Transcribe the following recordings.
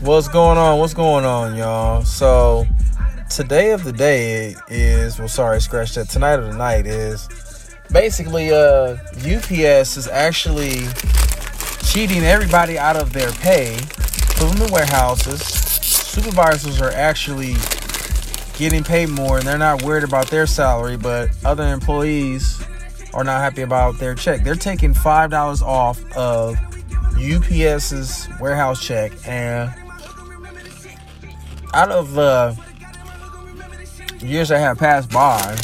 What's going on? What's going on, y'all? So, today of the day is well, sorry, scratch that. Tonight of the night is basically uh UPS is actually cheating everybody out of their pay, filling the warehouses. Supervisors are actually getting paid more and they're not worried about their salary, but other employees are not happy about their check. They're taking five dollars off of UPS's warehouse check and out of uh, years that have passed by,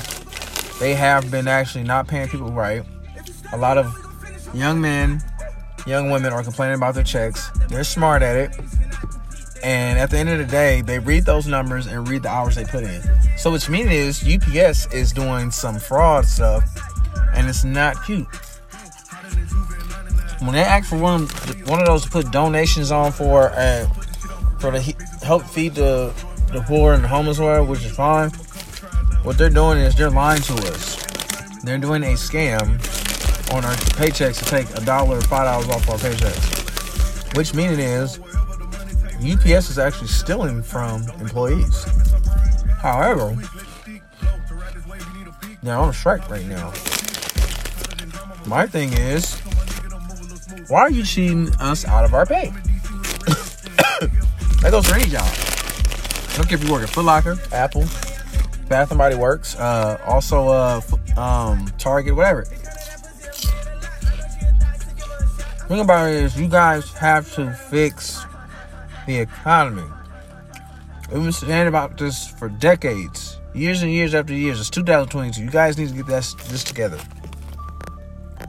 they have been actually not paying people right. A lot of young men, young women are complaining about their checks. They're smart at it. And at the end of the day, they read those numbers and read the hours they put in. So, which means is UPS is doing some fraud stuff, and it's not cute. When they ask for one, one of those to put donations on for uh, for the help feed the the poor and the homeless, whatever, which is fine. What they're doing is they're lying to us. They're doing a scam on our paychecks to take a dollar or five dollars off our paychecks. Which meaning is UPS is actually stealing from employees. However, they're on strike right now. My thing is, why are you cheating us out of our pay? That goes for any job. Don't care if you work at Foot Locker, Apple, Bath and Body Works, uh, also uh, um, Target, whatever. Thing about it is, you guys have to fix the economy. We've been saying about this for decades, years and years after years. It's 2022. You guys need to get that, this together.